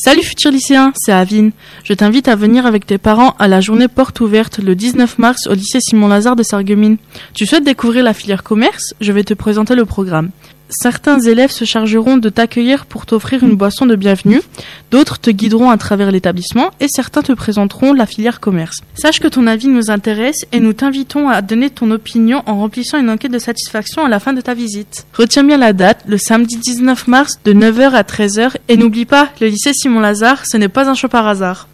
Salut futurs lycéens, c'est Avine. Je t'invite à venir avec tes parents à la journée porte ouverte le 19 mars au lycée Simon-Lazare de Sarreguemines. Tu souhaites découvrir la filière commerce? Je vais te présenter le programme. Certains élèves se chargeront de t'accueillir pour t'offrir une boisson de bienvenue, d'autres te guideront à travers l'établissement et certains te présenteront la filière commerce. Sache que ton avis nous intéresse et nous t'invitons à donner ton opinion en remplissant une enquête de satisfaction à la fin de ta visite. Retiens bien la date, le samedi 19 mars de 9h à 13h et n'oublie pas, le lycée Simon-Lazare, ce n'est pas un show par hasard.